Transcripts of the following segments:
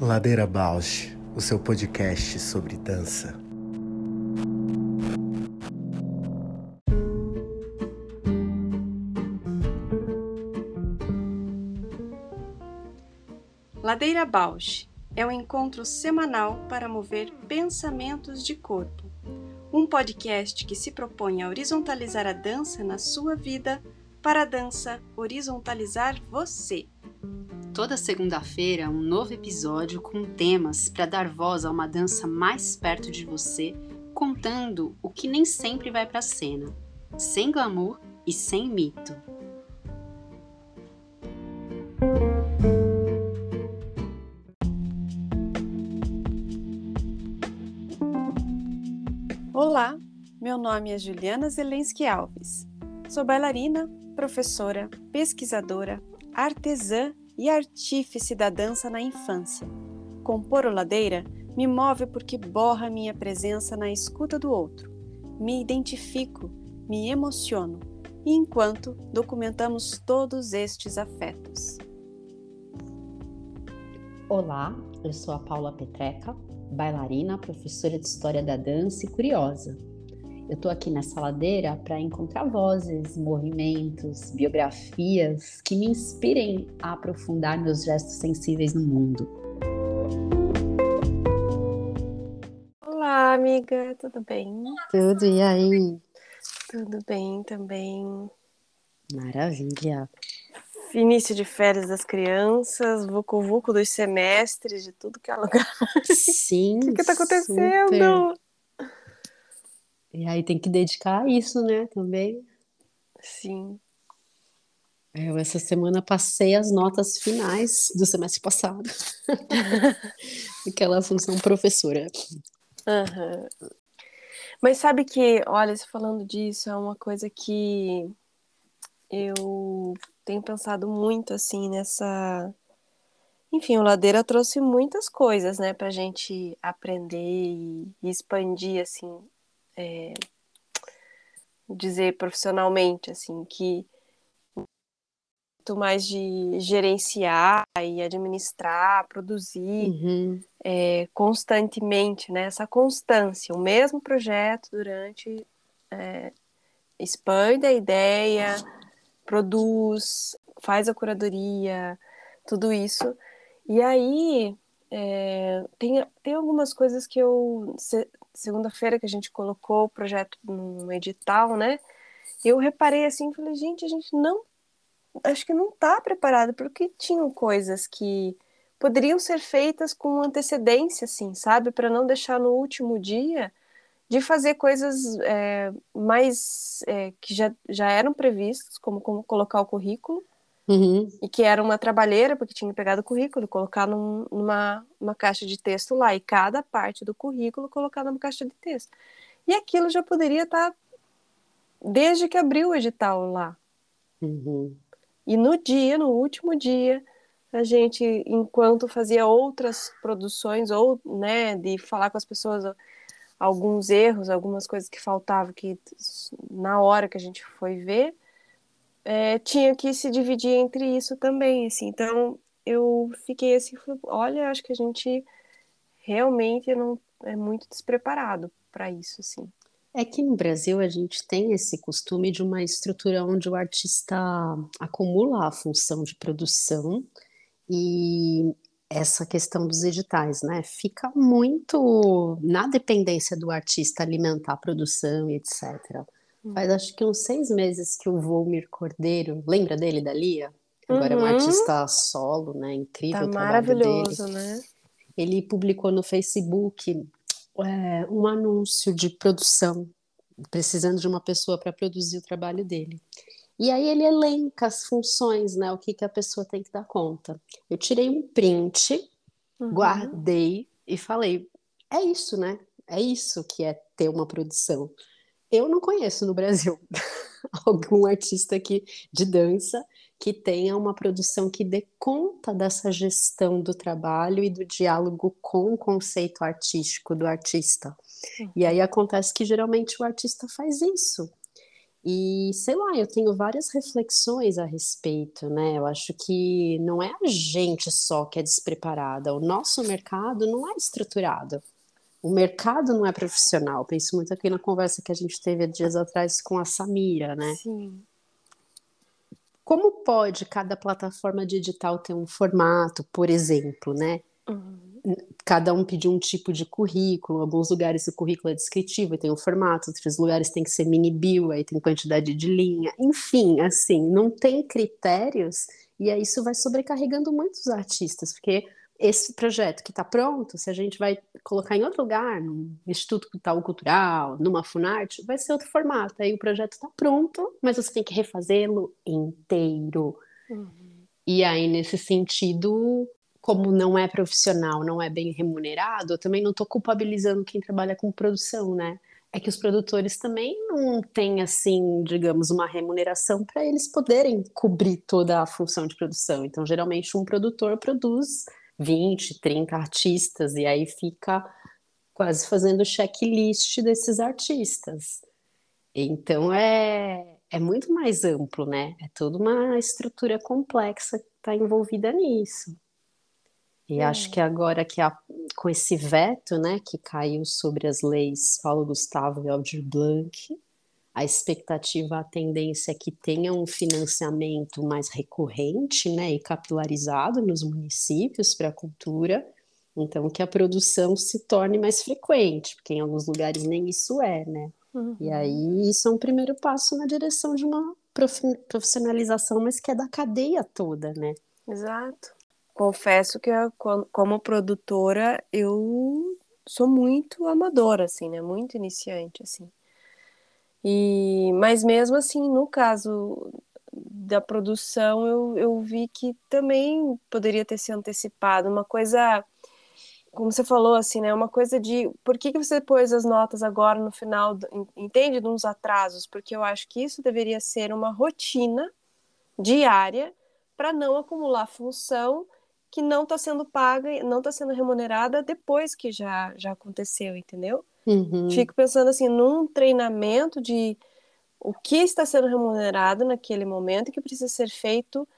Ladeira Bausch, o seu podcast sobre dança. Ladeira Bausch é um encontro semanal para mover pensamentos de corpo. Um podcast que se propõe a horizontalizar a dança na sua vida para a dança horizontalizar você. Toda segunda-feira, um novo episódio com temas para dar voz a uma dança mais perto de você, contando o que nem sempre vai para a cena, sem glamour e sem mito. Olá, meu nome é Juliana Zelensky Alves. Sou bailarina, professora, pesquisadora, artesã e artífice da dança na infância. Compor o Ladeira me move porque borra minha presença na escuta do outro. Me identifico, me emociono, e enquanto documentamos todos estes afetos. Olá, eu sou a Paula Petreca, bailarina, professora de História da Dança e curiosa. Eu estou aqui nessa ladeira para encontrar vozes, movimentos, biografias que me inspirem a aprofundar meus gestos sensíveis no mundo. Olá, amiga, tudo bem? Tudo, e aí? Tudo bem também. Maravilha. Início de férias das crianças, vucu vucu dos semestres, de tudo que é lugar. Sim. o que está acontecendo? Super. E aí tem que dedicar a isso, né, também. Sim. Eu essa semana passei as notas finais do semestre passado. Aquela função professora. Uhum. Mas sabe que, olha, falando disso, é uma coisa que eu tenho pensado muito assim nessa. Enfim, o Ladeira trouxe muitas coisas, né, pra gente aprender e expandir, assim, é, dizer profissionalmente, assim, que muito mais de gerenciar e administrar, produzir uhum. é, constantemente, né? Essa constância, o mesmo projeto durante é, expande a ideia, produz, faz a curadoria, tudo isso. E aí é, tem, tem algumas coisas que eu segunda-feira que a gente colocou o projeto no edital, né? Eu reparei assim, falei, gente, a gente não, acho que não está preparado, porque tinham coisas que poderiam ser feitas com antecedência, assim, sabe, para não deixar no último dia de fazer coisas é, mais é, que já, já eram previstas, como, como colocar o currículo, Uhum. E que era uma trabalheira, porque tinha pegado o currículo, colocar num, numa uma caixa de texto lá, e cada parte do currículo colocar numa caixa de texto. E aquilo já poderia estar tá desde que abriu o edital lá. Uhum. E no dia, no último dia, a gente, enquanto fazia outras produções, ou né, de falar com as pessoas alguns erros, algumas coisas que faltavam, que na hora que a gente foi ver, é, tinha que se dividir entre isso também, assim. Então eu fiquei assim, olha, acho que a gente realmente não é muito despreparado para isso, assim. É que no Brasil a gente tem esse costume de uma estrutura onde o artista acumula a função de produção e essa questão dos editais, né? Fica muito na dependência do artista alimentar a produção e etc. Faz acho que uns seis meses que o Volmir Cordeiro, lembra dele, da Lia? Agora uhum. é um artista solo, né? Incrível tá o trabalho maravilhoso, dele. né? Ele publicou no Facebook é, um anúncio de produção, precisando de uma pessoa para produzir o trabalho dele. E aí ele elenca as funções, né? O que, que a pessoa tem que dar conta. Eu tirei um print, Uhum. guardei e falei: é isso, né? É isso que é ter uma produção. Eu não conheço no Brasil algum artista aqui de dança que tenha uma produção que dê conta dessa gestão do trabalho e do diálogo com o conceito artístico do artista. E aí acontece que geralmente o artista faz isso. E sei lá, eu tenho várias reflexões a respeito, né? Eu acho que não é a gente só que é despreparada, o nosso mercado não é estruturado. O mercado não é profissional. Penso muito aqui na conversa que a gente teve dias atrás com a Samira, né? Sim. Como pode cada plataforma digital ter um formato, por exemplo, né? Uhum. Cada um pedir um tipo de currículo, alguns lugares o currículo é descritivo e tem um formato, outros lugares tem que ser mini bio, aí tem quantidade de linha, enfim, assim, não tem critérios e aí isso vai sobrecarregando muitos artistas, porque esse projeto que está pronto, se a gente vai colocar em outro lugar, num Instituto Tal Cultural, numa Funarte, vai ser outro formato. Aí o projeto está pronto, mas você tem que refazê-lo inteiro. Uhum. E aí, nesse sentido, como não é profissional, não é bem remunerado, eu também não estou culpabilizando quem trabalha com produção, né? É que os produtores também não têm, assim, digamos, uma remuneração para eles poderem cobrir toda a função de produção. Então, geralmente, um produtor produz 20, 30 artistas, e aí fica quase fazendo checklist desses artistas. Então é, é muito mais amplo, né? É toda uma estrutura complexa que está envolvida nisso. E acho que agora que a, com esse veto, né, que caiu sobre as leis Paulo Gustavo e Aldir Blanc, a expectativa, a tendência é que tenha um financiamento mais recorrente né, e capilarizado nos municípios para a cultura, então que a produção se torne mais frequente, porque em alguns lugares nem isso é, né? Uhum. E aí isso é um primeiro passo na direção de uma profissionalização, mas que é da cadeia toda, né? Exato. Confesso que eu, como produtora eu sou muito amadora, assim, né? Muito iniciante, assim. E, mas mesmo assim, no caso da produção, eu, eu vi que também poderia ter se antecipado. Uma coisa, como você falou, assim, né? Uma coisa de por que, que você pôs as notas agora no final, entende? De uns atrasos, porque eu acho que isso deveria ser uma rotina diária para não acumular função que não está sendo paga, não está sendo remunerada depois que já, já aconteceu, entendeu? Uhum. Fico pensando assim, num treinamento de o que está sendo remunerado naquele momento e que precisa ser feito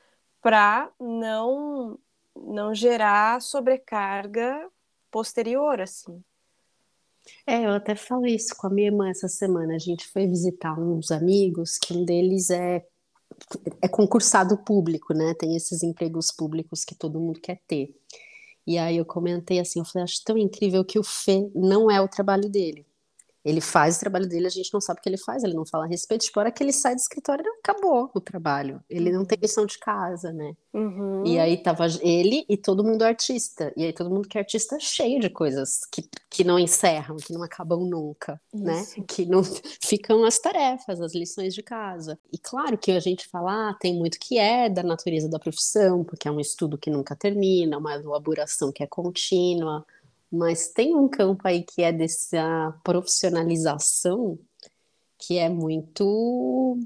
para não não gerar sobrecarga posterior, assim. É, eu até falei isso com a minha irmã essa semana. A gente foi visitar uns amigos, que um deles é, é concursado público, né? Tem esses empregos públicos que todo mundo quer ter. E aí eu comentei assim, eu falei, acho tão incrível que o Fê não é o trabalho dele. Ele faz o trabalho dele, a gente não sabe o que ele faz, ele não fala a respeito. Tipo, a hora que ele sai do escritório, acabou o trabalho. Ele não tem lição de casa, né? Uhum. E aí tava ele e todo mundo artista. E aí todo mundo que é artista cheio de coisas que, que não encerram, que não acabam nunca, né? Isso. Que não ficam as tarefas, as lições de casa. E claro que a gente fala, ah, tem muito que é da natureza da profissão, porque é um estudo que nunca termina, uma elaboração que é contínua. Mas tem um campo aí que é dessa profissionalização que é muito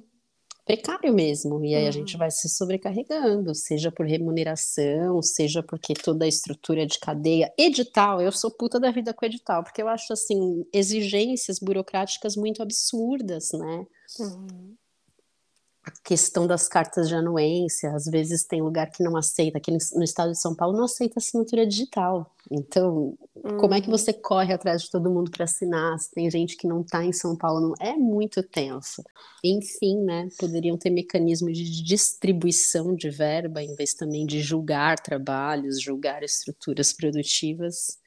precário mesmo. E aí a gente vai se sobrecarregando, seja por remuneração, seja porque toda a estrutura de cadeia. Edital, eu sou puta da vida com edital, porque eu acho assim, exigências burocráticas muito absurdas, né? Uhum. A questão das cartas de anuência, às vezes tem lugar que não aceita, aqui no, estado de São Paulo não aceita assinatura digital. Então, como é que Uhum. você corre atrás de todo mundo para assinar? Se tem gente que não está em São Paulo, não é muito tenso. Enfim, né? Poderiam ter mecanismo de distribuição de verba, em vez também de julgar trabalhos, julgar estruturas produtivas,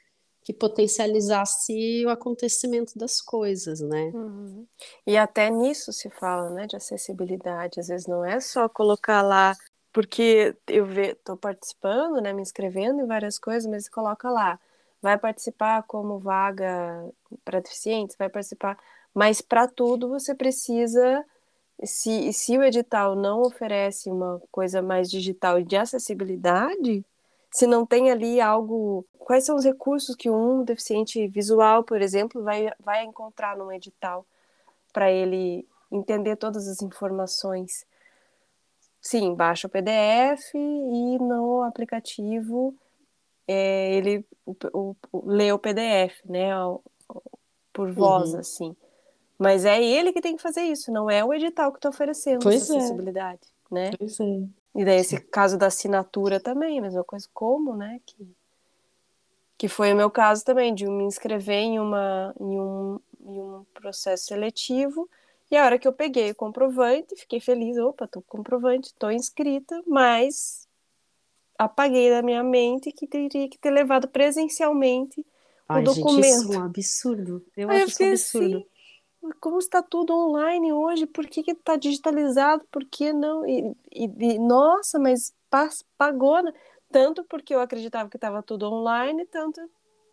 que potencializasse o acontecimento das coisas, né? Uhum. E até nisso se fala, né, de acessibilidade. Às vezes não é só colocar lá, porque eu estou participando, né, me inscrevendo em várias coisas, mas coloca lá, vai participar como vaga para deficientes, vai participar, mas para tudo você precisa, se, se o edital não oferece uma coisa mais digital de acessibilidade, se não tem ali algo. Quais são os recursos que um deficiente visual, por exemplo, vai, vai encontrar num edital para ele entender todas as informações? Sim, baixa o PDF e no aplicativo é, ele o, o, o, lê o PDF, né? por voz, Uhum. assim. Mas é ele que tem que fazer isso, não é o edital que está oferecendo pois essa é. acessibilidade, né? Pois é. E daí esse caso da assinatura também, a mesma coisa como, né? Que, que foi o meu caso também, de me inscrever em, uma, em, um, em um processo seletivo, e a hora que eu peguei o comprovante, fiquei feliz, opa, tô com comprovante, tô inscrita, mas apaguei da minha mente que teria que ter levado presencialmente Ai, o documento. Gente, isso é um absurdo. Eu eu acho isso fiquei absurdo. assim, como está tudo online hoje, por que está digitalizado, por que não? E, e- e, nossa, mas pagou, né? Tanto porque eu acreditava que estava tudo online, tanto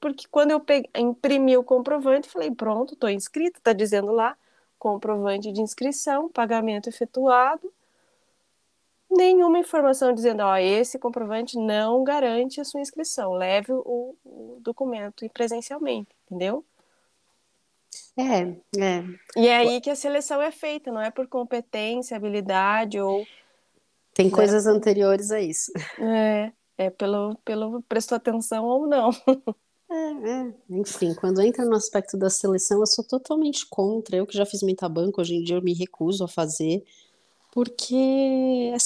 porque quando eu peguei, imprimi o comprovante, falei, pronto, estou inscrita, está dizendo lá, comprovante de inscrição, pagamento efetuado, nenhuma informação dizendo, ó, esse comprovante não garante a sua inscrição, leve o, o documento presencialmente, entendeu? É, é. E é aí que a seleção é feita, não é por competência, habilidade ou Tem Né? coisas anteriores a isso. é, é pelo, pelo prestou atenção ou não. É, é. Enfim, quando entra no aspecto da seleção, eu sou totalmente contra. Eu que já fiz muita banca, hoje em dia eu me recuso a fazer, porque é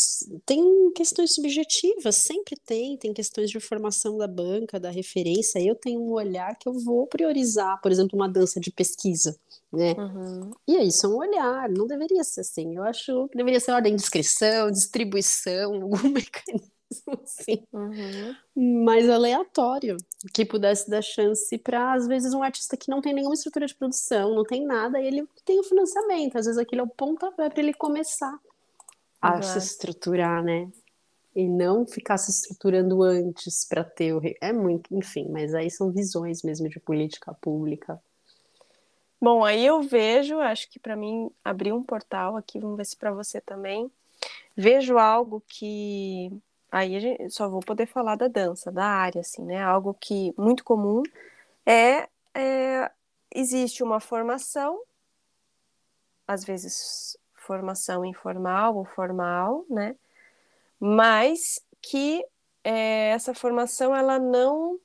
tem questões subjetivas, sempre tem, tem questões de formação da banca, da referência. Eu tenho um olhar que eu vou priorizar, por exemplo, uma dança de pesquisa, né? Uhum. E aí, isso é um olhar, não deveria ser assim. Eu acho que deveria ser ordem de inscrição, distribuição, algum mecanismo assim Uhum. mais aleatório, que pudesse dar chance para, às vezes, um artista que não tem nenhuma estrutura de produção, não tem nada, e ele tem o financiamento, às vezes aquele é o pontapé para ele começar a se estruturar, né? E não ficar se estruturando antes para ter o. É muito, enfim, mas aí são visões mesmo de política pública. Bom, aí eu vejo, acho que para mim abrir um portal aqui, vamos ver se para você também. Vejo algo que aí a gente só vou poder falar da dança, da área, assim, né? Algo que muito comum é, é existe uma formação, às vezes formação informal ou formal, né? Mas que é, essa formação ela não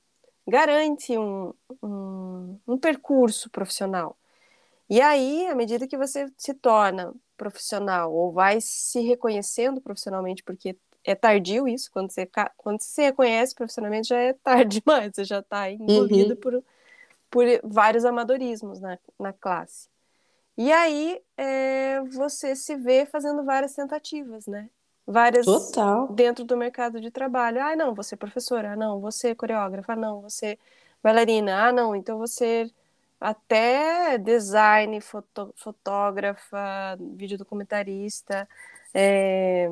garante um, um, um percurso profissional. E aí, à medida que você se torna profissional ou vai se reconhecendo profissionalmente, porque é tardio isso, quando você, quando você se reconhece profissionalmente já é tarde demais, você já está envolvido por, por vários amadorismos na, na classe. E aí é, você se vê fazendo várias tentativas, né? Várias Total. dentro do mercado de trabalho. Ah, não, você é professora. Ah, não, você é coreógrafa. Ah, não, você é bailarina. Ah, não, então você até design, foto, fotógrafa, videodocumentarista, é,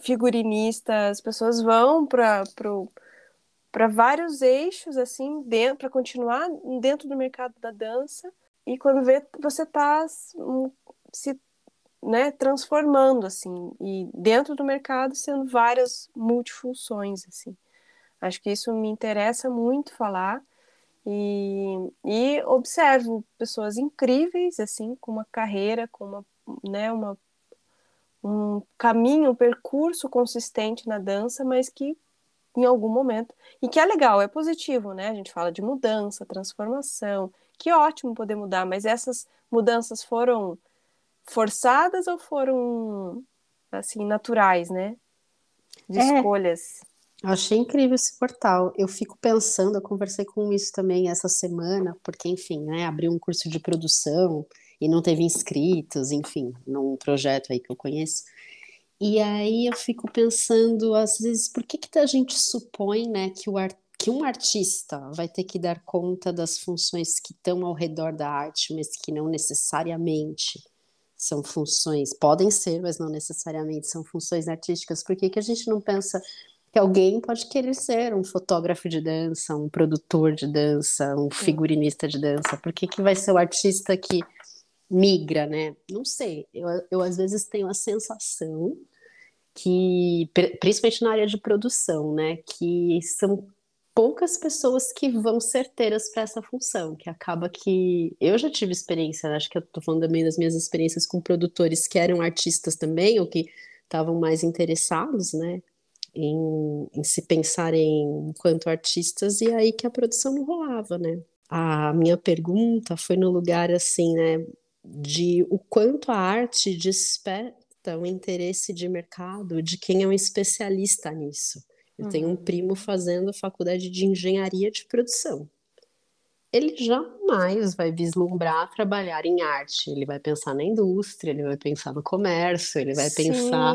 figurinista. As pessoas vão para para vários eixos assim dentro para continuar dentro do mercado da dança e quando vê você está se né, transformando assim. E dentro do mercado sendo várias multifunções assim. Acho que isso me interessa muito falar. E, e observo pessoas incríveis assim com uma carreira com uma né uma um caminho um percurso consistente na dança mas que em algum momento e que é legal é positivo né? A gente fala de mudança transformação que ótimo poder mudar mas essas mudanças foram forçadas ou foram assim naturais, né? De É. escolhas. Eu achei incrível esse portal. Eu fico pensando, eu conversei com isso também essa semana, porque, enfim, né, abriu um curso de produção e não teve inscritos, enfim, num projeto aí que eu conheço. E aí eu fico pensando, às vezes, por que que a gente supõe, né, que, o ar, que um artista vai ter que dar conta das funções que estão ao redor da arte, mas que não necessariamente são funções, podem ser, mas não necessariamente são funções artísticas. Por que que a gente não pensa que alguém pode querer ser um fotógrafo de dança, um produtor de dança, um figurinista de dança? Por que que vai ser o artista que migra, né? Não sei. Eu, eu às vezes tenho a sensação que, pri- principalmente na área de produção, né, que são poucas pessoas que vão certeiras para essa função, que acaba que eu já tive experiência, acho que eu tô falando também das minhas experiências com produtores que eram artistas também, ou que estavam mais interessados, né, em, em se pensarem enquanto artistas, e aí que a produção não rolava, né. A minha pergunta foi no lugar assim, né, de o quanto a arte desperta o interesse de mercado de quem é um especialista nisso. Eu uhum. tenho um uhum. primo fazendo faculdade de engenharia de produção. Ele jamais vai vislumbrar trabalhar em arte. Ele vai pensar na indústria, ele vai pensar no comércio, ele vai Sim. pensar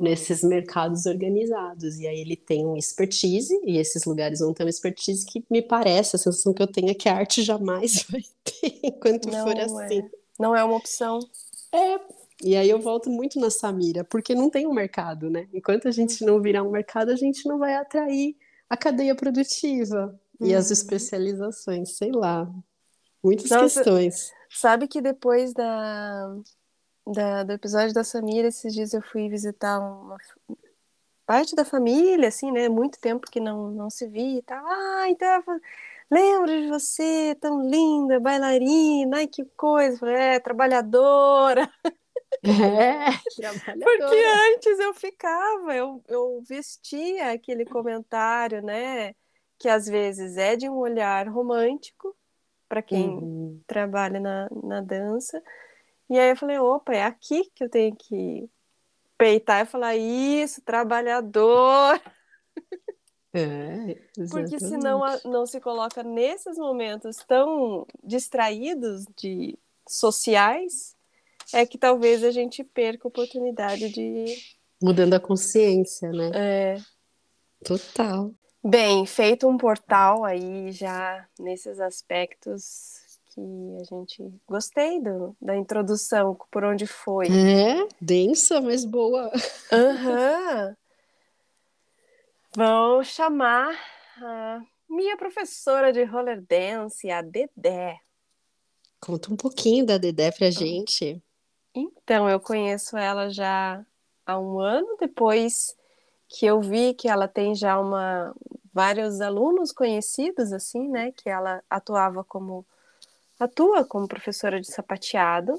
nesses mercados organizados. E aí ele tem um expertise, e esses lugares vão ter uma expertise que me parece, a sensação que eu tenho é que a arte jamais vai ter enquanto Não for é. assim. Não é uma opção. É, e aí eu volto muito na Samira, porque não tem um mercado, né? Enquanto a gente não virar um mercado, a gente não vai atrair a cadeia produtiva e as uhum. especializações, sei lá. Muitas Nossa, questões. Sabe que depois da, da, do episódio da Samira, esses dias eu fui visitar uma parte da família, assim, né? Muito tempo que não, não se via e tal. Ah, então lembro de você, tão linda, bailarina, ai que coisa. Falei, é, trabalhadora. É, Porque antes eu ficava, eu, eu vestia aquele comentário, né? Que às vezes é de um olhar romântico, para quem uhum. trabalha na, na dança. E aí eu falei, opa, é aqui que eu tenho que peitar e falar isso, trabalhador. É, Porque senão não se coloca nesses momentos tão distraídos de sociais, é que talvez a gente perca a oportunidade de. Mudando a consciência, né? É. Total. Bem, feito um portal aí já nesses aspectos que a gente gostei do, da introdução, por onde foi. É, densa, mas boa. Aham. Uhum. Vou chamar a minha professora de roller dance, a Dedé. Conta um pouquinho da Dedé pra gente. Então, eu conheço ela já há um ano, depois que eu vi que ela tem já uma vários alunos conhecidos assim, né, que ela atuava como atua como professora de sapateado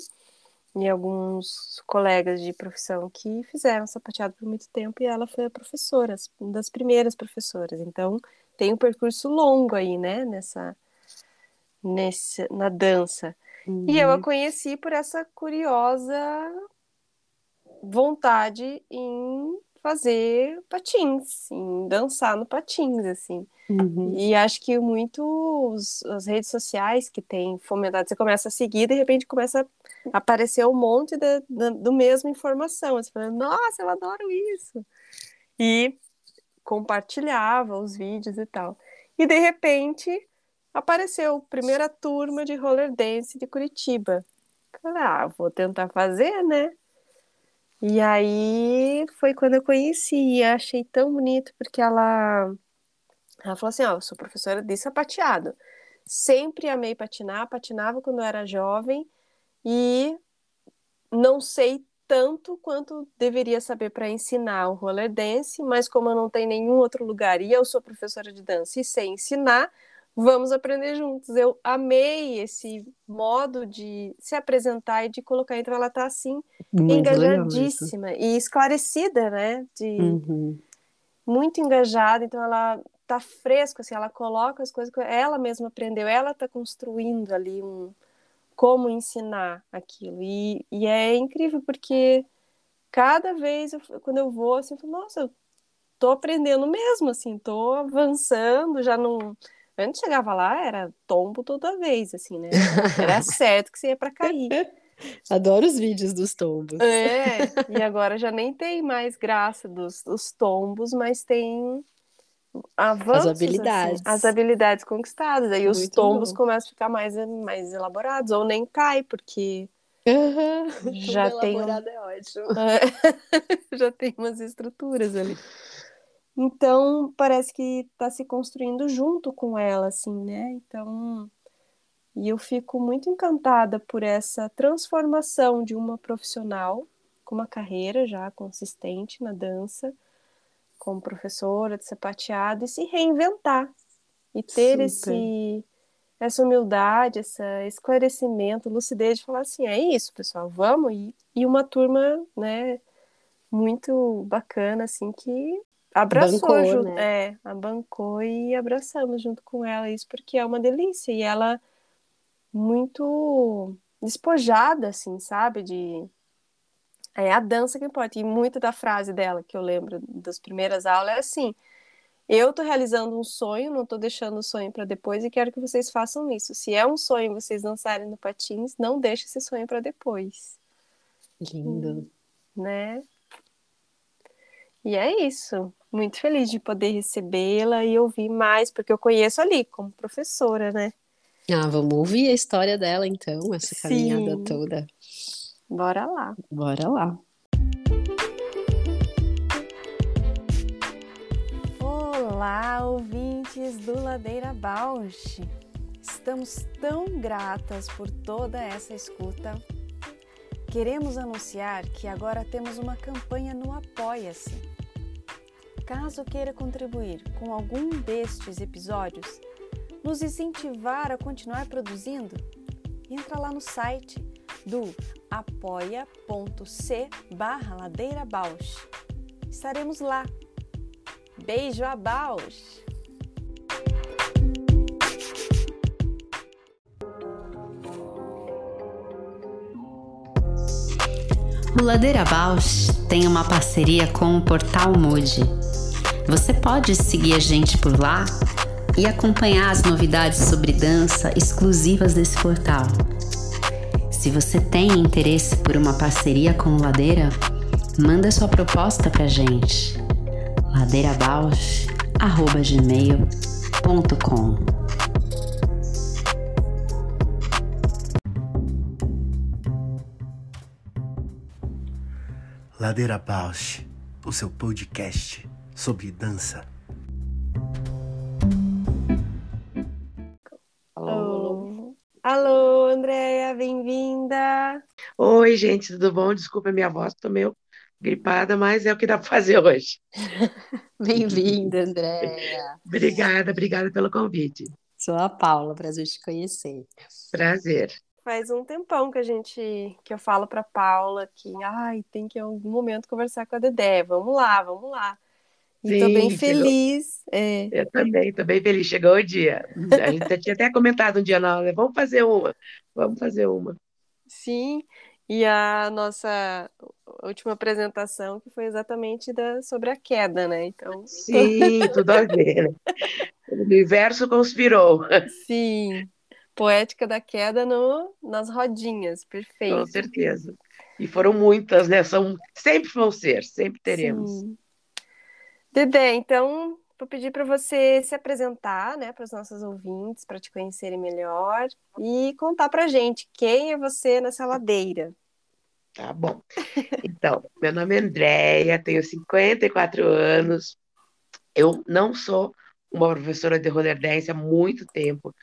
e alguns colegas de profissão que fizeram sapateado por muito tempo e ela foi a professora, uma das primeiras professoras. Então, tem um percurso longo aí, né, nessa nesse na dança. Uhum. E eu a uhum. conheci por essa curiosa vontade em fazer patins, em dançar no patins, assim. Uhum. E acho que muito as redes sociais que tem fomentado, você começa a seguir, de repente começa a aparecer um monte de, de, do mesmo informação. Você fala, nossa, eu adoro isso. E compartilhava os vídeos e tal. E de repente apareceu a primeira turma de roller dance de Curitiba. Falei, ah, vou tentar fazer, né? E aí foi quando eu conheci e achei tão bonito, porque ela, ela falou assim: Ó, oh, eu sou professora de sapateado. Sempre amei patinar, patinava quando eu era jovem e não sei tanto quanto deveria saber para ensinar o roller dance, mas como eu não tenho nenhum outro lugar e eu sou professora de dança e sei ensinar, vamos aprender juntos. Eu amei esse modo de se apresentar e de colocar. Então, ela está assim, muito engajadíssima e esclarecida, né? De, uhum. Muito engajada, então ela tá fresca, assim, ela coloca as coisas que ela mesma aprendeu, ela está construindo ali um como ensinar aquilo. E, e é incrível porque cada vez eu, quando eu vou, assim, eu falo, nossa, eu tô aprendendo mesmo, assim, tô avançando, já não Antes chegava lá, era tombo toda vez, assim, né? Era certo que você ia para cair. Adoro os vídeos dos tombos. É, e agora já nem tem mais graça dos, dos tombos, mas tem avanços, as habilidades. Assim, as habilidades conquistadas. Aí Muito os tombos bom. começam a ficar mais, mais elaborados, ou nem cai, porque uhum. já tem. É ótimo. É, já tem umas estruturas ali. Então, parece que está se construindo junto com ela, assim, né? Então, e eu fico muito encantada por essa transformação de uma profissional com uma carreira já consistente na dança, como professora de sapateado, e se reinventar e ter esse essa humildade, esse esclarecimento, lucidez de falar assim, é isso, pessoal, vamos e, e uma turma, né, muito bacana assim que abraçou, bancou, junto, né? é, abancou e abraçamos junto com ela isso porque é uma delícia e ela muito despojada, assim, sabe? De é a dança que importa. E muito da frase dela que eu lembro das primeiras aulas é assim: eu tô realizando um sonho, não tô deixando o sonho para depois e quero que vocês façam isso. Se é um sonho vocês dançarem no patins, não deixe esse sonho para depois. Lindo. Né? E é isso. Muito feliz de poder recebê-la e ouvir mais, porque eu conheço ali como professora, né? Ah, vamos ouvir a história dela então, essa caminhada Sim. toda. Bora lá. Bora lá. Olá, ouvintes do Ladeira Bausch. Estamos tão gratas por toda essa escuta. Queremos anunciar que agora temos uma campanha no Apoia-se. Caso queira contribuir com algum destes episódios, nos incentivar a continuar produzindo, entra lá no site do apoia.c barra Ladeira. Estaremos lá. Beijo a Bausch! O Ladeira Bausch tem uma parceria com o Portal Mude. Você pode seguir a gente por lá e acompanhar as novidades sobre dança exclusivas desse portal. Se você tem interesse por uma parceria com o Ladeira, manda sua proposta pra gente. ladeirabausch@gmail.com. Ladeira Bausch, o seu podcast sobre dança. Alô, Andréia, bem-vinda. Oi, gente, tudo bom? Desculpa a minha voz, estou meio gripada, mas é o que dá para fazer hoje. Bem-vinda, Andréia. obrigada, obrigada pelo convite. Sou a Paula, prazer te conhecer. Prazer. Faz um tempão que a gente que eu falo para Paula que ai, tem que em algum momento conversar com a Dedé. Vamos lá, vamos lá. E tô bem feliz. É. Eu também, tô bem feliz. Chegou o dia. A gente tinha até comentado um dia na aula, vamos fazer uma, vamos fazer uma. Sim, e a nossa última apresentação que foi exatamente da, sobre a queda, né? Então... Sim, tudo a ver, né? O universo conspirou. Sim, poética da queda no, nas rodinhas, perfeito. Com certeza. E foram muitas, né? São, sempre vão ser, sempre teremos. Sim. Dedé, então vou pedir para você se apresentar, né, para os nossos ouvintes, para te conhecerem melhor e contar para gente quem é você nessa ladeira. Tá bom. Então, meu nome é Andréia, tenho 54 anos. Eu não sou uma professora de roller dance há muito tempo.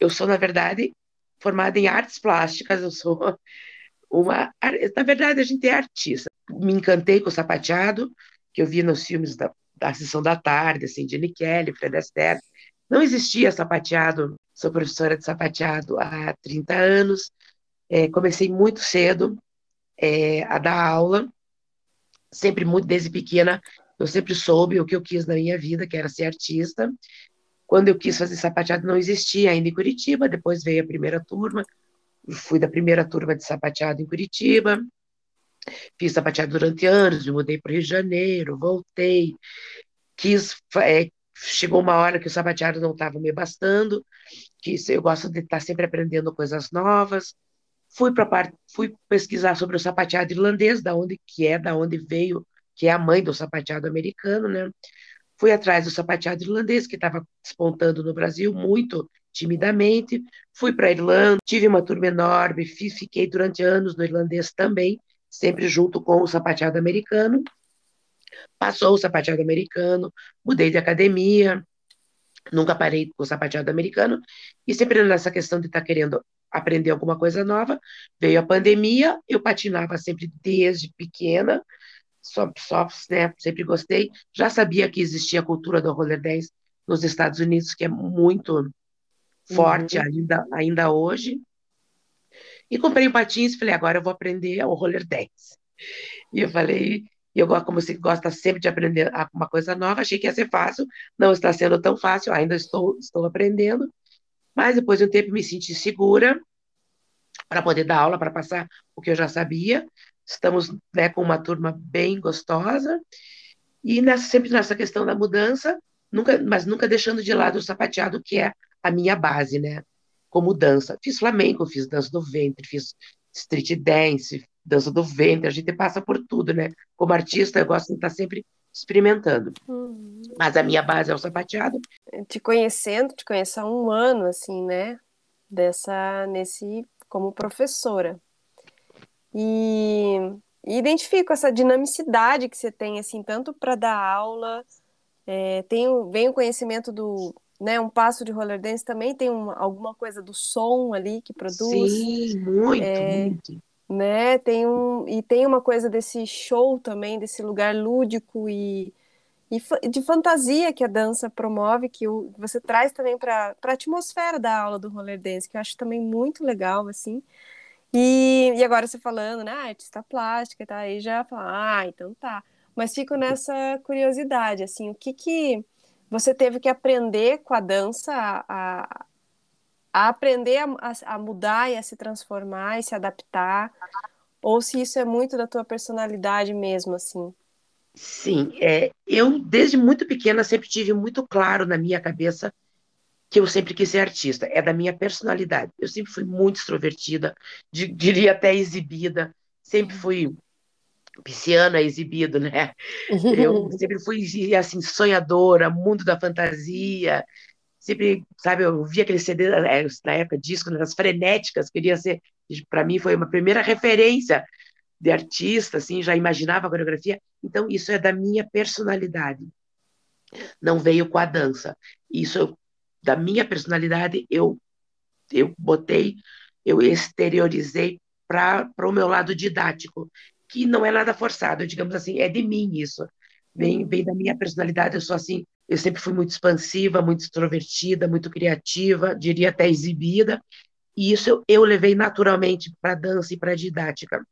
Eu sou, na verdade, formada em artes plásticas. Eu sou uma. Na verdade, a gente é artista. Me encantei com o sapateado, que eu vi nos filmes da, da sessão da tarde, assim, de Kelly, Fred Astaire. Não existia sapateado, sou professora de sapateado há 30 anos, é, comecei muito cedo é, a dar aula, sempre muito desde pequena, eu sempre soube o que eu quis na minha vida, que era ser artista. Quando eu quis fazer sapateado, não existia ainda em Curitiba, depois veio a primeira turma, fui da primeira turma de sapateado em Curitiba, Fiz sapateado durante anos, me mudei para o Rio de Janeiro, voltei, quis. É, chegou uma hora que o sapateado não estava me bastando, que eu gosto de estar sempre aprendendo coisas novas. Fui para fui pesquisar sobre o sapateado irlandês, da onde que é, da onde veio, que é a mãe do sapateado americano, né? Fui atrás do sapateado irlandês que estava despontando no Brasil muito timidamente. Fui para a Irlanda, tive uma turma enorme, fiquei durante anos no irlandês também sempre junto com o sapateado americano. Passou o sapateado americano, mudei de academia, nunca parei com o sapateado americano, e sempre nessa questão de estar tá querendo aprender alguma coisa nova, veio a pandemia, eu patinava sempre desde pequena, só, só né, sempre gostei, já sabia que existia a cultura do roller dance nos Estados Unidos, que é muito forte uhum. ainda, ainda hoje, e comprei um patins e falei, agora eu vou aprender o roller dance. E eu falei, eu como você gosta sempre de aprender uma coisa nova, achei que ia ser fácil, não está sendo tão fácil, ainda estou, estou aprendendo, mas depois de um tempo me senti segura, para poder dar aula, para passar o que eu já sabia. Estamos né, com uma turma bem gostosa. E nessa, sempre nessa questão da mudança, nunca, mas nunca deixando de lado o sapateado, que é a minha base, né? Como dança. Fiz flamenco, fiz dança do ventre, fiz street dance, dança do ventre, a gente passa por tudo, né? Como artista, eu gosto de estar sempre experimentando. Uhum. Mas a minha base é o sapateado. Te conhecendo, te conheço há um ano, assim, né? Dessa, nesse, como professora. E, e identifico essa dinamicidade que você tem, assim, tanto para dar aula, é, tem, vem o conhecimento do, né, um passo de roller dance também tem uma, alguma coisa do som ali que produz. Sim, muito, é, muito né? Tem um e tem uma coisa desse show também, desse lugar lúdico e, e de fantasia que a dança promove, que o, você traz também para a atmosfera da aula do roller dance, que eu acho também muito legal, assim. E, e agora você falando, né, ah, artista plástica, tá aí já fala, ah, então tá. Mas fico nessa curiosidade, assim, o que que você teve que aprender com a dança a, a aprender a, a, mudar e a se transformar e se adaptar, ou se isso é muito da tua personalidade mesmo, assim. Sim, é, eu desde muito pequena sempre tive muito claro na minha cabeça que eu sempre quis ser artista, é da minha personalidade. Eu sempre fui muito extrovertida, diria até exibida, sempre fui pisciana exibido, né? Eu sempre fui assim sonhadora, mundo da fantasia, sempre, sabe, eu via aquele CD é, na época, disco, das né, frenéticas, queria ser, para mim foi uma primeira referência de artista, assim, já imaginava a coreografia, então isso é da minha personalidade, não veio com a dança, isso da minha personalidade eu eu botei, eu exteriorizei para o meu lado didático, que não é nada forçado, digamos assim, é de mim isso, vem, vem da minha personalidade, eu sou assim, eu sempre fui muito expansiva, muito extrovertida, muito criativa, diria até exibida, e isso eu, eu levei naturalmente para a dança e para a didática.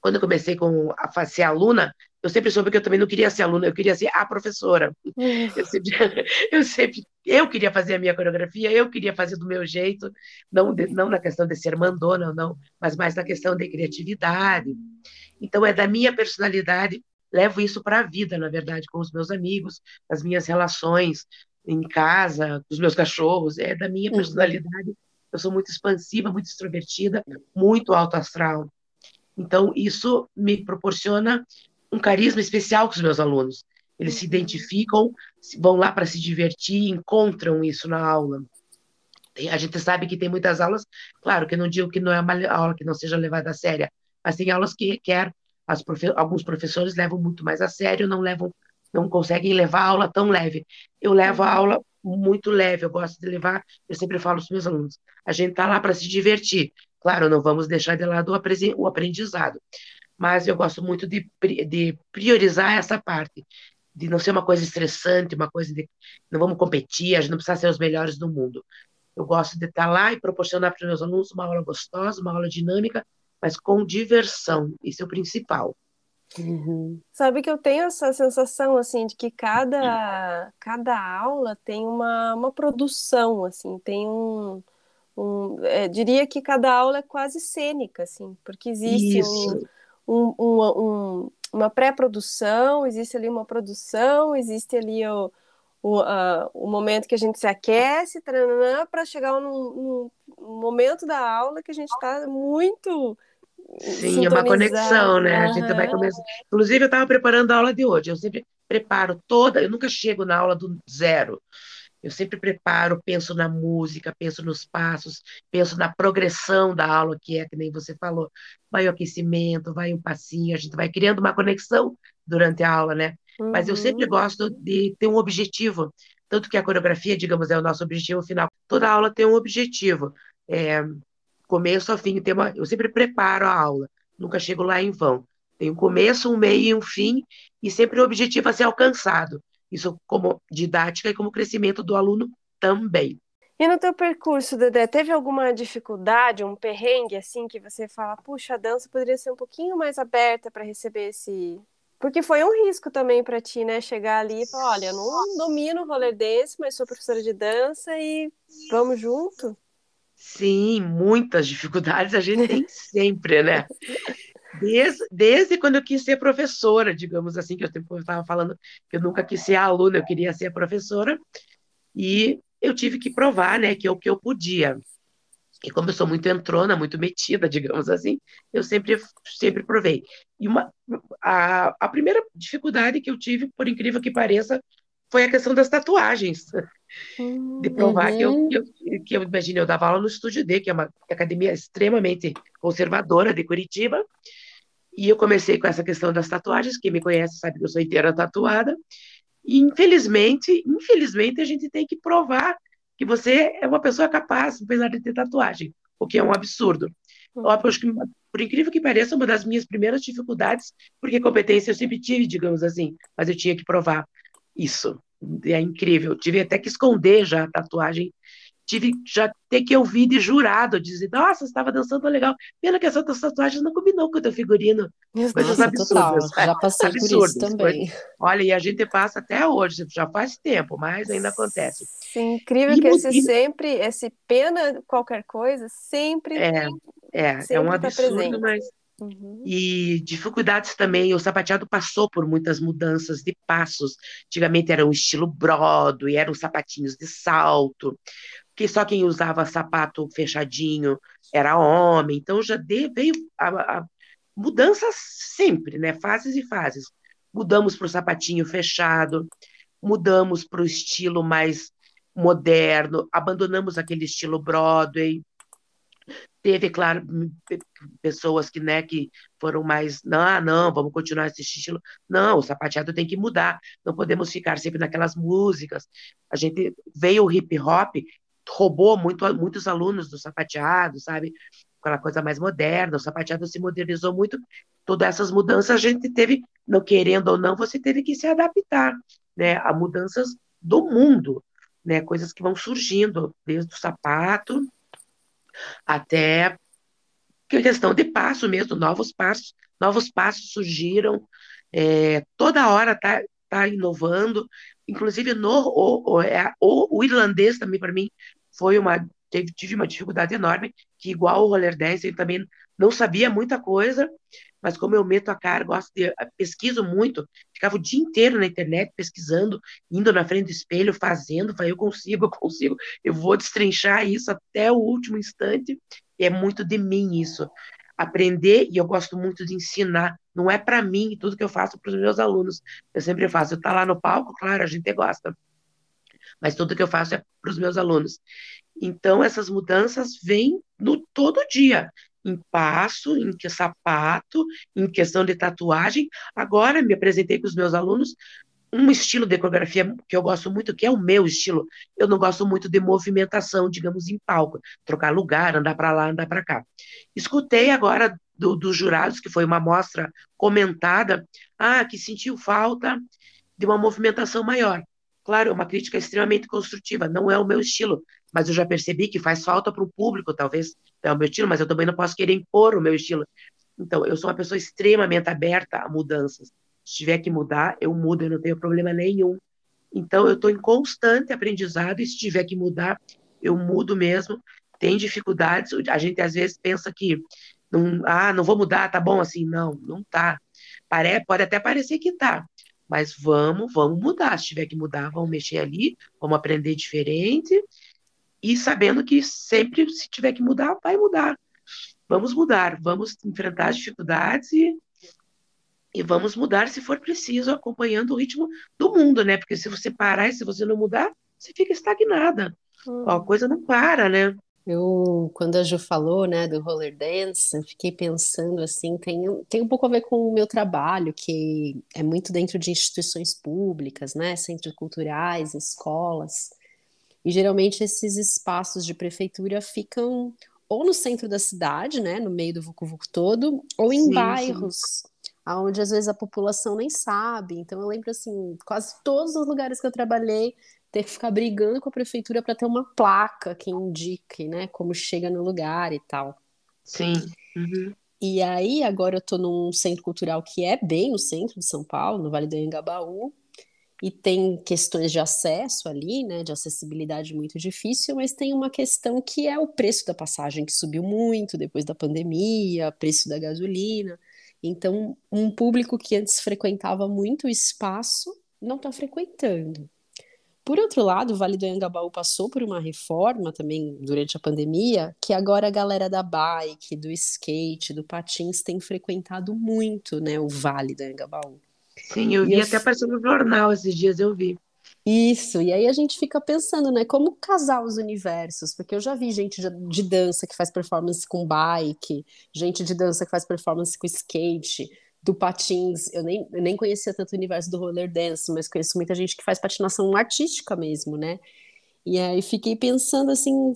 Quando eu comecei com a ser aluna, eu sempre soube que eu também não queria ser aluna, eu queria ser a professora. Uhum. Eu, sempre, eu sempre, eu queria fazer a minha coreografia, eu queria fazer do meu jeito, não, de, não na questão de ser mandona, não, mas mais na questão de criatividade. Então é da minha personalidade levo isso para a vida, na verdade, com os meus amigos, as minhas relações em casa, com os meus cachorros, é da minha uhum. personalidade. Eu sou muito expansiva, muito extrovertida, muito alto astral. Então, isso me proporciona um carisma especial com os meus alunos. Eles se uhum. identificam, vão lá para se divertir, encontram isso na aula. a gente sabe que tem muitas aulas, claro que eu não digo que não é uma aula que não seja levada a séria, mas tem aulas que requer profe alguns professores levam muito mais a sério, não levam, não conseguem levar a aula tão leve. Eu levo a uhum. aula muito leve, eu gosto de levar, eu sempre falo para os meus alunos, a gente está lá para se divertir. Claro, não vamos deixar de lado o aprendizado, mas eu gosto muito de, de priorizar essa parte, de não ser uma coisa estressante, uma coisa de não vamos competir, a gente não precisa ser os melhores do mundo. Eu gosto de estar lá e proporcionar para os meus alunos uma aula gostosa, uma aula dinâmica, mas com diversão. Isso é o principal. Uhum. Sabe que eu tenho essa sensação assim de que cada, cada aula tem uma, uma produção assim, tem um, um é, diria que cada aula é quase cênica assim, porque existe um, um, um, uma pré-produção, existe ali uma produção, existe ali o, o, uh, o momento que a gente se aquece para chegar num, num momento da aula que a gente está muito Sim, é uma conexão, né? Uhum. A gente vai começar. Inclusive, eu estava preparando a aula de hoje. Eu sempre preparo toda, eu nunca chego na aula do zero. Eu sempre preparo, penso na música, penso nos passos, penso na progressão da aula, que é que nem você falou. Vai o aquecimento, vai um passinho, a gente vai criando uma conexão durante a aula, né? Uhum. Mas eu sempre uhum. gosto de ter um objetivo. Tanto que a coreografia, digamos, é o nosso objetivo final. Toda aula tem um objetivo. É, começo ao fim, tem uma, eu sempre preparo a aula, nunca chego lá em vão. Tem um começo, um meio e um fim, e sempre o objetivo a ser alcançado. Isso como didática e como crescimento do aluno também. E no teu percurso, Dedé, teve alguma dificuldade, um perrengue assim que você fala, puxa, a dança poderia ser um pouquinho mais aberta para receber esse. Porque foi um risco também para ti, né? Chegar ali e falar, olha, não domino o roller dance, mas sou professora de dança e vamos junto. Sim, muitas dificuldades a gente tem sempre, né? Desde, desde quando eu quis ser professora, digamos assim, que eu estava falando que eu nunca quis ser aluna, eu queria ser professora, e eu tive que provar, né, que eu, que eu podia. E como eu sou muito entrona, muito metida, digamos assim, eu sempre, sempre provei. E uma, a, a primeira dificuldade que eu tive, por incrível que pareça, foi a questão das tatuagens. De provar uhum. que, eu, uhum. que, eu, que eu, imagine, eu dava aula no Estúdio D, que é uma academia extremamente conservadora de Curitiba, e eu comecei com essa questão das tatuagens, quem me conhece sabe que eu sou inteira tatuada, e infelizmente, infelizmente a gente tem que provar que você é uma pessoa capaz, apesar de ter tatuagem, o que é um absurdo. Eu acho que, por incrível que pareça, uma das minhas primeiras dificuldades, porque competência eu sempre tive, digamos assim, mas eu tinha que provar isso. É incrível. Eu tive até que esconder já a tatuagem tive já ter que ouvir de jurado dizer, nossa, estava dançando legal. Pena que essa tatuagem não combinou com o teu figurino. Coisas nossa, absurdas. Total. Já passei absurdas, por isso também. Olha, e a gente passa até hoje, já faz tempo, mas ainda acontece. Sim, incrível e que esse sempre, esse pena qualquer coisa, sempre É, é, sempre é um tá absurdo, mas Uhum. E dificuldades também, o sapateado passou por muitas mudanças de passos. Antigamente era um estilo Broadway, eram sapatinhos de salto que só quem usava sapato fechadinho era homem, então já veio a, a mudanças sempre, né? Fases e fases. Mudamos para o sapatinho fechado, mudamos para o estilo mais moderno, abandonamos aquele estilo Broadway. Teve, claro, pessoas que, né, que foram mais, não, ah, não, vamos continuar esse estilo. Não, o sapateado tem que mudar, não podemos ficar sempre naquelas músicas. A gente veio o hip hop roubou muito, muitos alunos do sapateado, sabe? Aquela coisa mais moderna, o sapateado se modernizou muito. Todas essas mudanças a gente teve, não querendo ou não, você teve que se adaptar, né? A mudanças do mundo, né? Coisas que vão surgindo, desde o sapato até questão de passo mesmo, novos passos, novos passos surgiram, é, toda hora tá, tá inovando, inclusive no o, o, é, o, o irlandês também para mim foi uma teve, tive uma dificuldade enorme que igual o roller dance eu também não sabia muita coisa mas como eu meto a cara gosto de pesquiso muito ficava o dia inteiro na internet pesquisando indo na frente do espelho fazendo falei eu consigo eu consigo eu vou destrinchar isso até o último instante e é muito de mim isso aprender e eu gosto muito de ensinar não é para mim tudo que eu faço para os meus alunos. Eu sempre faço. Eu tá lá no palco, claro, a gente gosta. Mas tudo que eu faço é para os meus alunos. Então, essas mudanças vêm no todo dia. Em passo, em que sapato, em questão de tatuagem. Agora, me apresentei com os meus alunos um estilo de coreografia que eu gosto muito, que é o meu estilo. Eu não gosto muito de movimentação, digamos, em palco, trocar lugar, andar para lá, andar para cá. Escutei agora do, dos jurados, que foi uma amostra comentada, ah, que sentiu falta de uma movimentação maior. Claro, é uma crítica extremamente construtiva, não é o meu estilo, mas eu já percebi que faz falta para o público, talvez é o meu estilo, mas eu também não posso querer impor o meu estilo. Então, eu sou uma pessoa extremamente aberta a mudanças. Se tiver que mudar, eu mudo, eu não tenho problema nenhum. Então, eu estou em constante aprendizado e se tiver que mudar, eu mudo mesmo. Tem dificuldades, a gente às vezes pensa que não, ah, não vou mudar, tá bom assim. Não, não tá. Pare, pode até parecer que tá, mas vamos, vamos mudar. Se tiver que mudar, vamos mexer ali, vamos aprender diferente e sabendo que sempre, se tiver que mudar, vai mudar. Vamos mudar, vamos enfrentar as dificuldades e, e vamos mudar se for preciso, acompanhando o ritmo do mundo, né? Porque se você parar e se você não mudar, você fica estagnada. Hum. A coisa não para, né? Eu, quando a Ju falou, né, do roller dance, eu fiquei pensando assim, tem, tem um pouco a ver com o meu trabalho, que é muito dentro de instituições públicas, né, centros culturais, escolas, e geralmente esses espaços de prefeitura ficam ou no centro da cidade, né, no meio do vucu-vucu todo, ou em sim, bairros, sim. Onde às vezes a população nem sabe. Então eu lembro assim, quase todos os lugares que eu trabalhei ter que ficar brigando com a prefeitura para ter uma placa que indique, né, como chega no lugar e tal. Sim. Uhum. E aí, agora eu estou num centro cultural que é bem no centro de São Paulo, no Vale do Engabaú, e tem questões de acesso ali, né, de acessibilidade muito difícil, mas tem uma questão que é o preço da passagem, que subiu muito depois da pandemia, preço da gasolina. Então, um público que antes frequentava muito o espaço não está frequentando. Por outro lado, o Vale do Anhangabaú passou por uma reforma também durante a pandemia, que agora a galera da bike, do skate, do patins tem frequentado muito, né, o Vale do Anhangabaú. Sim, eu vi até apareceu no jornal esses dias, eu vi. Isso, e aí a gente fica pensando, né, como casar os universos, porque eu já vi gente de, de dança que faz performance com bike, gente de dança que faz performance com skate, do patins, eu nem, eu nem conhecia tanto o universo do roller dance, mas conheço muita gente que faz patinação artística mesmo, né? E aí fiquei pensando assim,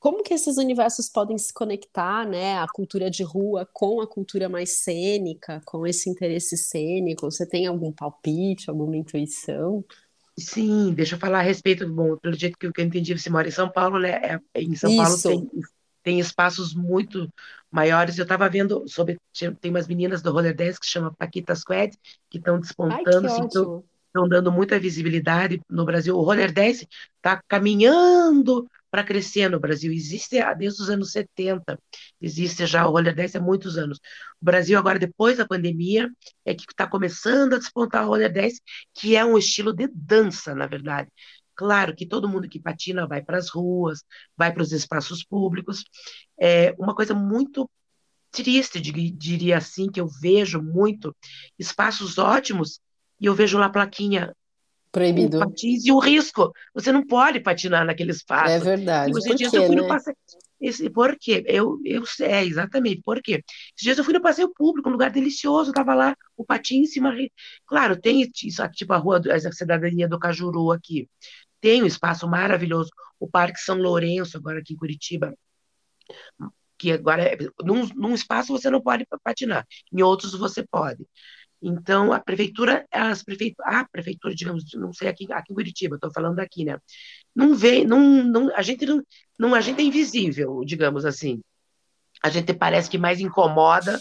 como que esses universos podem se conectar, né? A cultura de rua com a cultura mais cênica, com esse interesse cênico. Você tem algum palpite, alguma intuição? Sim, deixa eu falar a respeito, bom, pelo jeito que eu entendi, você mora em São Paulo, né? É, em São Paulo tem, tem espaços muito maiores. Eu estava vendo sobre. Tem umas meninas do Roller Dance que chama Paquita Squad, que estão despontando, estão assim, dando muita visibilidade no Brasil. O Roller Dance está caminhando para crescer no Brasil. Existe desde os anos 70, existe já o Roller Dance há muitos anos. O Brasil, agora, depois da pandemia, é que está começando a despontar o Roller Dance, que é um estilo de dança, na verdade. Claro que todo mundo que patina vai para as ruas, vai para os espaços públicos. É uma coisa muito triste, diria assim, que eu vejo muito, espaços ótimos, e eu vejo lá a plaquinha Proibido. O patins e o risco. Você não pode patinar naquele espaço. É verdade. E esses dias quê, eu fui né? no passeio. Esse, por quê? Eu, eu é, exatamente, por quê? Esses dias eu fui no passeio público, um lugar delicioso, tava lá o patins em cima. Claro, tem isso aqui, tipo a rua, a cidadania do Cajuru aqui tem um espaço maravilhoso, o Parque São Lourenço, agora aqui em Curitiba, que agora, é, num, num espaço você não pode patinar, em outros você pode. Então, a prefeitura, as prefeitu a prefeitura, digamos, não sei aqui, aqui em Curitiba, estou falando aqui, né? Não vê, não, não, a gente não, não, a gente é invisível, digamos assim. A gente parece que mais incomoda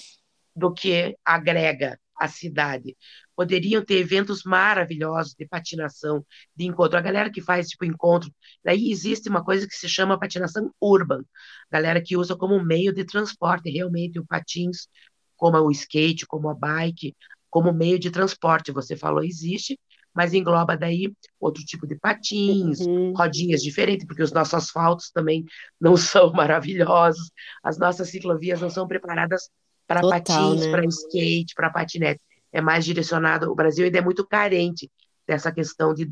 do que agrega a cidade poderiam ter eventos maravilhosos de patinação, de encontro. A galera que faz tipo encontro, daí existe uma coisa que se chama patinação urban, galera que usa como meio de transporte realmente o patins, como o skate, como a bike, como meio de transporte. Você falou existe, mas engloba daí outro tipo de patins, uhum. rodinhas diferentes, porque os nossos asfaltos também não são maravilhosos, as nossas ciclovias não são preparadas para patins, né? para skate, para patinete é mais direcionado. O Brasil ainda é muito carente dessa questão de,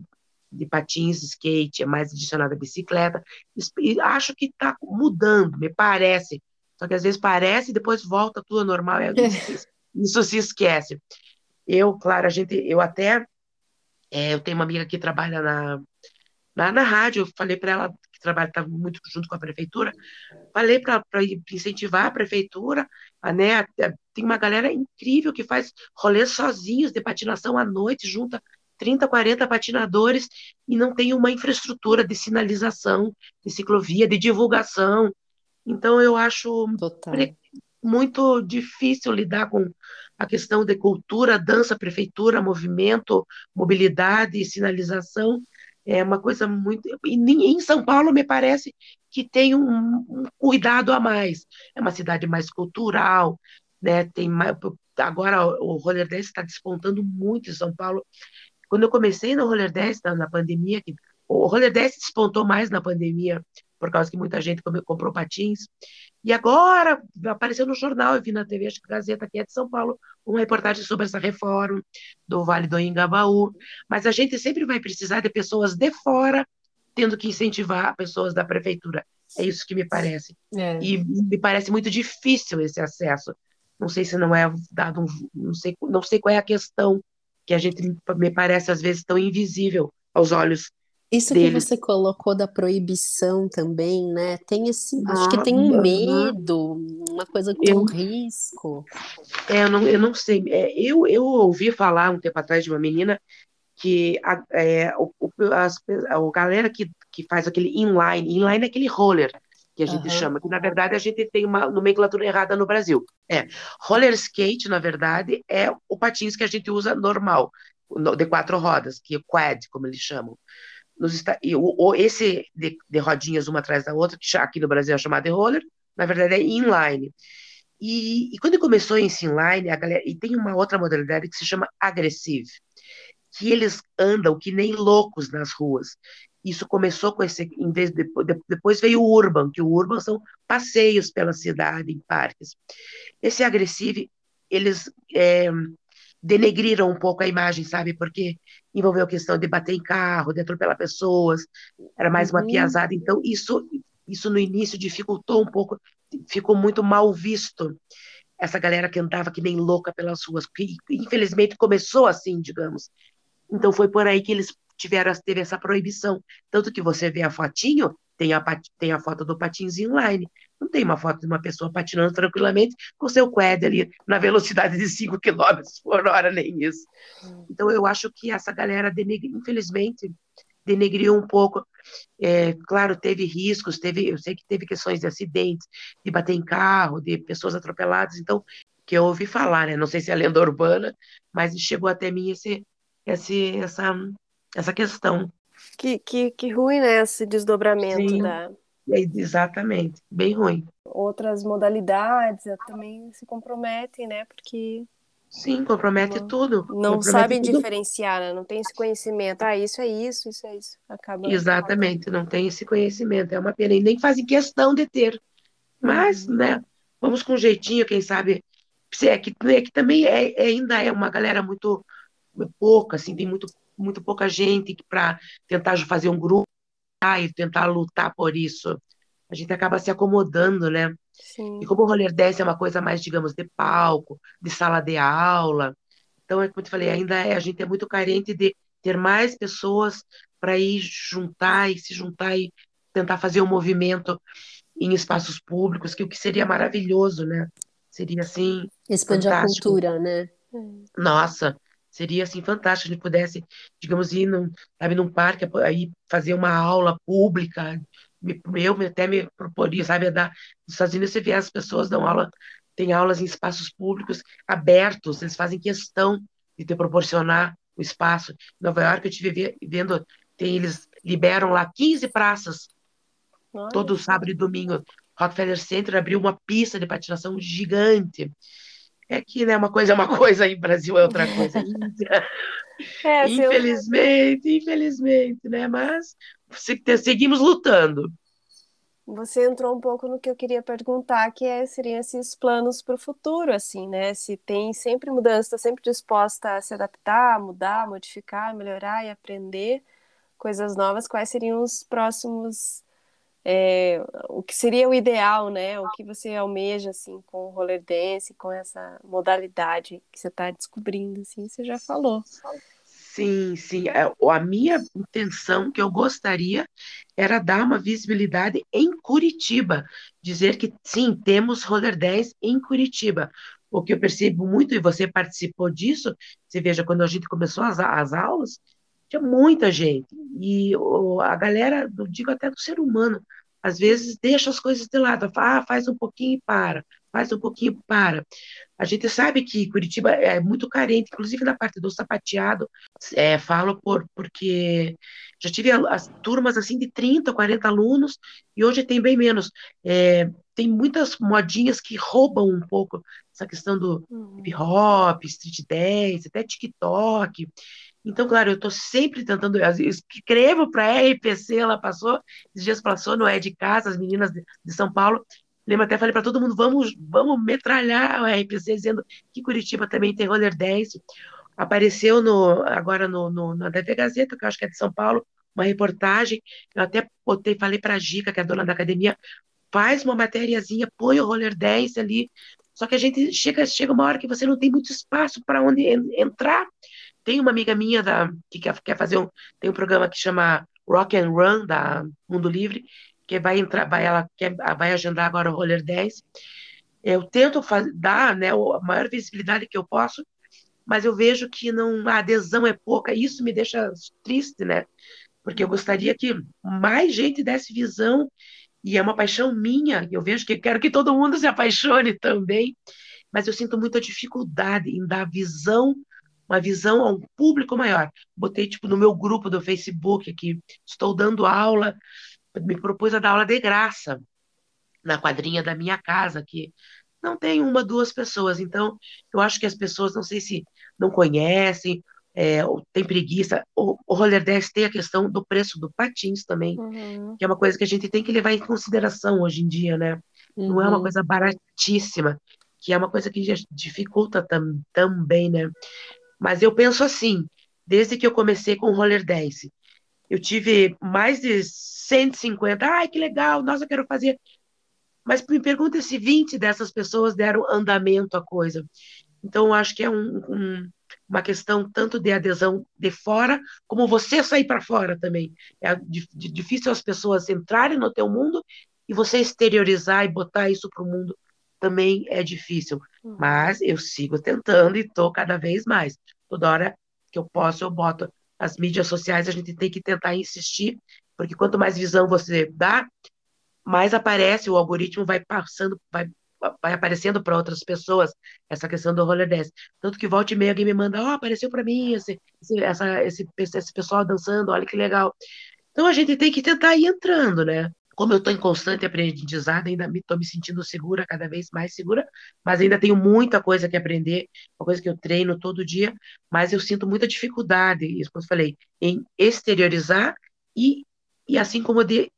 de patins, skate, é mais direcionado à bicicleta. E acho que está mudando, me parece. Só que às vezes parece e depois volta tudo normal. É, isso se esquece. Eu, claro, a gente, eu até, é, eu tenho uma amiga que trabalha na, na, na rádio, eu falei para ela trabalho está muito junto com a prefeitura, falei para incentivar a prefeitura, a, né, tem uma galera incrível que faz rolês sozinhos de patinação à noite, junta 30, 40 patinadores e não tem uma infraestrutura de sinalização, de ciclovia, de divulgação. Então, eu acho Total. muito difícil lidar com a questão de cultura, dança, prefeitura, movimento, mobilidade sinalização é uma coisa muito. E em São Paulo, me parece que tem um, um cuidado a mais. É uma cidade mais cultural, né? Tem mais, agora o roller dance está despontando muito em São Paulo. Quando eu comecei no roller dance na, na pandemia, o roller dance despontou mais na pandemia por causa que muita gente comprou patins. E agora apareceu no jornal, eu vi na TV, acho que a Gazeta aqui é de São Paulo, uma reportagem sobre essa reforma do Vale do Ingabaú. Mas a gente sempre vai precisar de pessoas de fora tendo que incentivar pessoas da prefeitura. É isso que me parece. É. E me parece muito difícil esse acesso. Não sei se não é dado um, não sei, não sei qual é a questão que a gente me parece às vezes tão invisível aos olhos isso que você colocou da proibição também, né? Tem esse, ah, acho que tem um medo, uma coisa com eu, risco. É, eu não, eu não sei. É, eu, eu ouvi falar um tempo atrás de uma menina que a, é, o, as, a galera que, que faz aquele inline, inline é aquele roller que a gente uhum. chama, que na verdade a gente tem uma nomenclatura errada no Brasil. É, roller skate, na verdade, é o patins que a gente usa normal, de quatro rodas, que é quad, como eles chamam. Nos, o, esse de, de, rodinhas uma atrás da outra, que aqui no Brasil é chamado de roller, na verdade é inline. E, e quando começou esse inline, a galera, e tem uma outra modalidade que se chama agressive, que eles andam que nem loucos nas ruas. Isso começou com esse, em vez de, depois veio o urban, que o urban são passeios pela cidade, em parques. Esse agressivo, eles é, denegriram um pouco a imagem, sabe? Porque envolveu a questão de bater em carro, de atropelar pessoas, era mais uma uhum. piazada. Então, isso, isso no início dificultou um pouco, ficou muito mal visto essa galera que andava que nem louca pelas ruas, que infelizmente começou assim, digamos. Então foi por aí que eles tiveram teve essa proibição. Tanto que você vê a fotinho, tem a, tem a foto do patins inline. Não tem uma foto de uma pessoa patinando tranquilamente com seu quad ali na velocidade de 5 km por hora, nem isso. Então eu acho que essa galera, infelizmente, denegriu um pouco. É, claro, teve riscos, teve, eu sei que teve questões de acidentes, de bater em carro, de pessoas atropeladas, então, que eu ouvi falar, né? Não sei se é lenda urbana, mas chegou até mim esse, esse, essa, essa questão. Que, que, que ruim, né, esse desdobramento Sim, da... Exatamente, bem ruim. Outras modalidades também se comprometem, né, porque... Sim, compromete não, tudo. Não compromete sabem tudo. diferenciar, né? não tem esse conhecimento. Ah, isso é isso, isso é isso. Acaba... Exatamente, não tem esse conhecimento. É uma pena. E nem fazem questão de ter. Mas, uhum. né, vamos com um jeitinho, quem sabe. É que, é que também é, é ainda é uma galera muito pouca, assim, tem muito muito pouca gente para tentar fazer um grupo e tentar lutar por isso. A gente acaba se acomodando, né? Sim. E como o roller dance é uma coisa mais, digamos, de palco, de sala de aula, então, é como eu te falei, ainda é, a gente é muito carente de ter mais pessoas para ir juntar e se juntar e tentar fazer um movimento em espaços públicos, que o que seria maravilhoso, né? Seria assim. Expandir fantástico. a cultura, né? Nossa, Seria assim fantástico se a gente pudesse, digamos, ir num, sabe, num parque, aí fazer uma aula pública. Eu até me proporia, sabe, dar nos Estados Unidos você vê as pessoas dão aula, tem aulas em espaços públicos abertos, eles fazem questão de te proporcionar o espaço. Em Nova York eu tive vendo, tem, eles liberam lá 15 praças Nossa. todo sábado e domingo. Rockefeller Center abriu uma pista de patinação gigante. É que né, uma coisa é uma coisa e Brasil é outra coisa. é, infelizmente, eu... infelizmente, né? Mas seguimos lutando. Você entrou um pouco no que eu queria perguntar, que é, seriam esses planos para o futuro, assim, né? Se tem sempre mudança, está sempre disposta a se adaptar, mudar, modificar, melhorar e aprender coisas novas, quais seriam os próximos é, o que seria o ideal, né? O que você almeja assim com o roller dance, com essa modalidade que você está descobrindo, assim, você já falou. Sim, sim. É, a minha intenção que eu gostaria era dar uma visibilidade em Curitiba, dizer que sim, temos roller dance em Curitiba. O que eu percebo muito, e você participou disso, você veja, quando a gente começou as, as aulas, tinha muita gente. E a galera, eu digo até do ser humano, às vezes deixa as coisas de lado, ah, faz um pouquinho e para, faz um pouquinho e para. A gente sabe que Curitiba é muito carente, inclusive na parte do sapateado, é, falo por, porque já tive as turmas assim de 30, 40 alunos, e hoje tem bem menos. É, tem muitas modinhas que roubam um pouco essa questão do uhum. hip hop, street dance, até TikTok. Então, claro, eu estou sempre tentando, eu escrevo para a RPC, ela passou, esses dias passou no É de Casa, as meninas de, São Paulo, lembro até falei para todo mundo, vamos, vamos metralhar o RPC, dizendo que Curitiba também tem roller dance. Apareceu no, agora no, no, na TV Gazeta, que eu acho que é de São Paulo, uma reportagem, eu até botei, falei para a Gica, que é dona da academia, faz uma matériazinha, põe o roller dance ali, só que a gente chega, chega uma hora que você não tem muito espaço para onde entrar, tem uma amiga minha da, que quer, quer fazer um, tem um programa que chama Rock and Run da Mundo Livre, que vai entrar, vai, ela quer, vai agendar agora o Roller 10. Eu tento faz, dar né, a maior visibilidade que eu posso, mas eu vejo que não, a adesão é pouca, isso me deixa triste, né? Porque eu gostaria que mais gente desse visão, e é uma paixão minha, eu vejo que quero que todo mundo se apaixone também, mas eu sinto muita dificuldade em dar visão uma visão a um público maior. Botei tipo no meu grupo do Facebook aqui, estou dando aula, me propus a dar aula de graça na quadrinha da minha casa, que não tem uma, duas pessoas. Então, eu acho que as pessoas, não sei se não conhecem, é, ou tem preguiça. O, o Roller 10 tem a questão do preço do patins também, Uhum. que é uma coisa que a gente tem que levar em consideração hoje em dia, né? Não é uma Uhum. coisa baratíssima, que é uma coisa que já dificulta tam, também, né? Mas eu penso assim, desde que eu comecei com o Roller 10, eu tive mais de 150, ai, que legal, nossa, eu quero fazer. Mas me pergunta se 20 dessas pessoas deram andamento à coisa. Então, eu acho que é um, um, uma questão tanto de adesão de fora, como você sair para fora também. É di- di- difícil as pessoas entrarem no teu mundo e você exteriorizar e botar isso para o mundo também é difícil. Uhum. Mas eu sigo tentando e estou cada vez mais. Toda hora que eu posso, eu boto. As mídias sociais a gente tem que tentar insistir, porque quanto mais visão você dá, mais aparece, o algoritmo vai passando, vai, vai aparecendo para outras pessoas essa questão do roller dance. Tanto que volta e meia alguém me manda, ó, apareceu para mim esse, esse, essa, esse, esse pessoal dançando, olha que legal. Então a gente tem que tentar ir entrando, né? Como eu estou em constante aprendizado, ainda estou me sentindo segura, cada vez mais segura, mas ainda tenho muita coisa que aprender, uma coisa que eu treino todo dia, mas eu sinto muita dificuldade, isso que eu falei, em exteriorizar e, e assim como de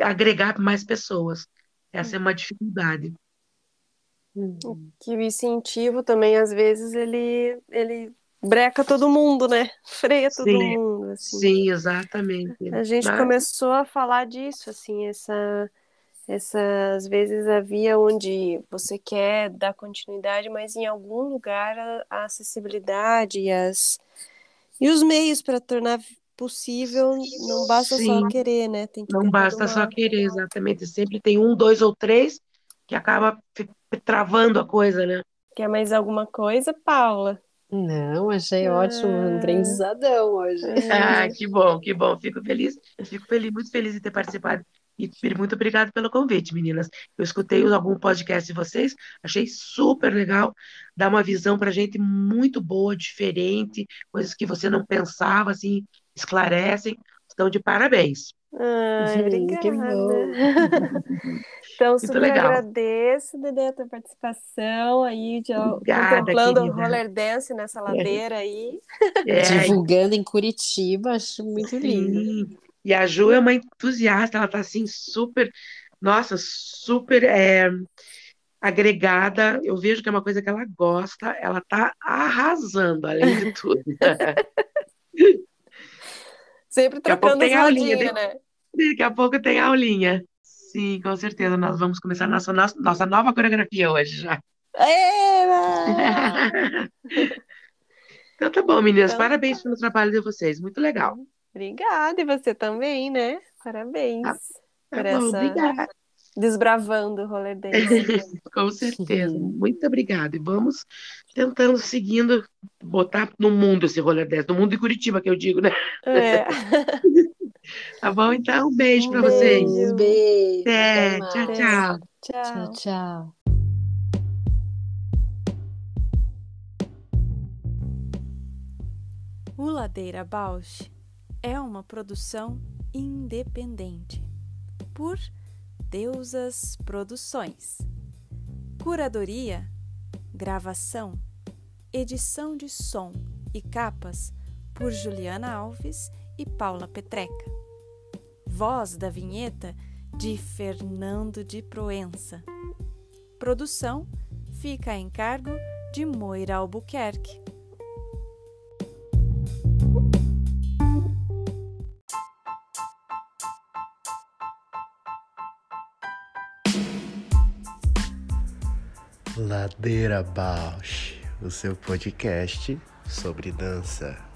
agregar mais pessoas. Essa é uma dificuldade. Uhum. Que o incentivo também, às vezes, ele, ele breca todo mundo, né? Freia todo Sim, mundo, assim. sim, exatamente. A gente Mas- começou a falar disso, assim, essa, essa, às vezes havia onde você quer dar continuidade, mas em algum lugar a, a acessibilidade e, as, e os meios para tornar possível, não basta só Sim. querer, né? Que Não basta uma- só querer, exatamente. Sempre tem um, dois ou três que acaba travando a coisa, né? Quer mais alguma coisa, Paula? Não, achei ótimo, um Ah. aprendizadão hoje. Ah, que bom, que bom. Fico feliz, fico feliz, muito feliz de ter participado. E muito obrigado pelo convite, meninas. Eu escutei algum podcast de vocês, achei super legal, dá uma visão pra gente muito boa, diferente, coisas que você não pensava, assim, esclarecem. Estão de parabéns. Ai, Que obrigada. bom. Então, super legal. agradeço, Dedé, a tua participação aí, de, Obrigada, contemplando o querida. roller dance nessa ladeira aí. É, Divulgando em Curitiba, acho muito lindo. Sim. E a Ju é uma entusiasta, ela tá assim super, nossa, super é, agregada. Eu vejo que é uma coisa que ela gosta, ela tá arrasando, além de tudo. Sempre trocando as rodinhas, né? Daqui a pouco tem aulinha. Sim, com certeza. Nós vamos começar nossa, nossa, nova coreografia hoje já. Então tá bom, meninas. Então Parabéns pelo trabalho de vocês. Muito legal. Obrigada, e você também, né? Parabéns Tá- Tá por bom, essa obrigada. desbravando o roller dance. Com certeza. Muito obrigada. E vamos tentando, seguindo, botar no mundo esse roller dance, no mundo de Curitiba, que eu digo, né? É. Tá bom? Então, um beijo Um para vocês. beijo. Beijo. Até. até Tchau, tchau. Tchau. Tchau, tchau. O Ladeira Bausch é uma produção independente por Deusas Produções. Curadoria, gravação, edição de som e capas por Juliana Alves e Paula Petreca. Voz da vinheta de Fernando de Proença. Produção fica a encargo de Moira Albuquerque. Ladeira Bausch, o seu podcast sobre dança.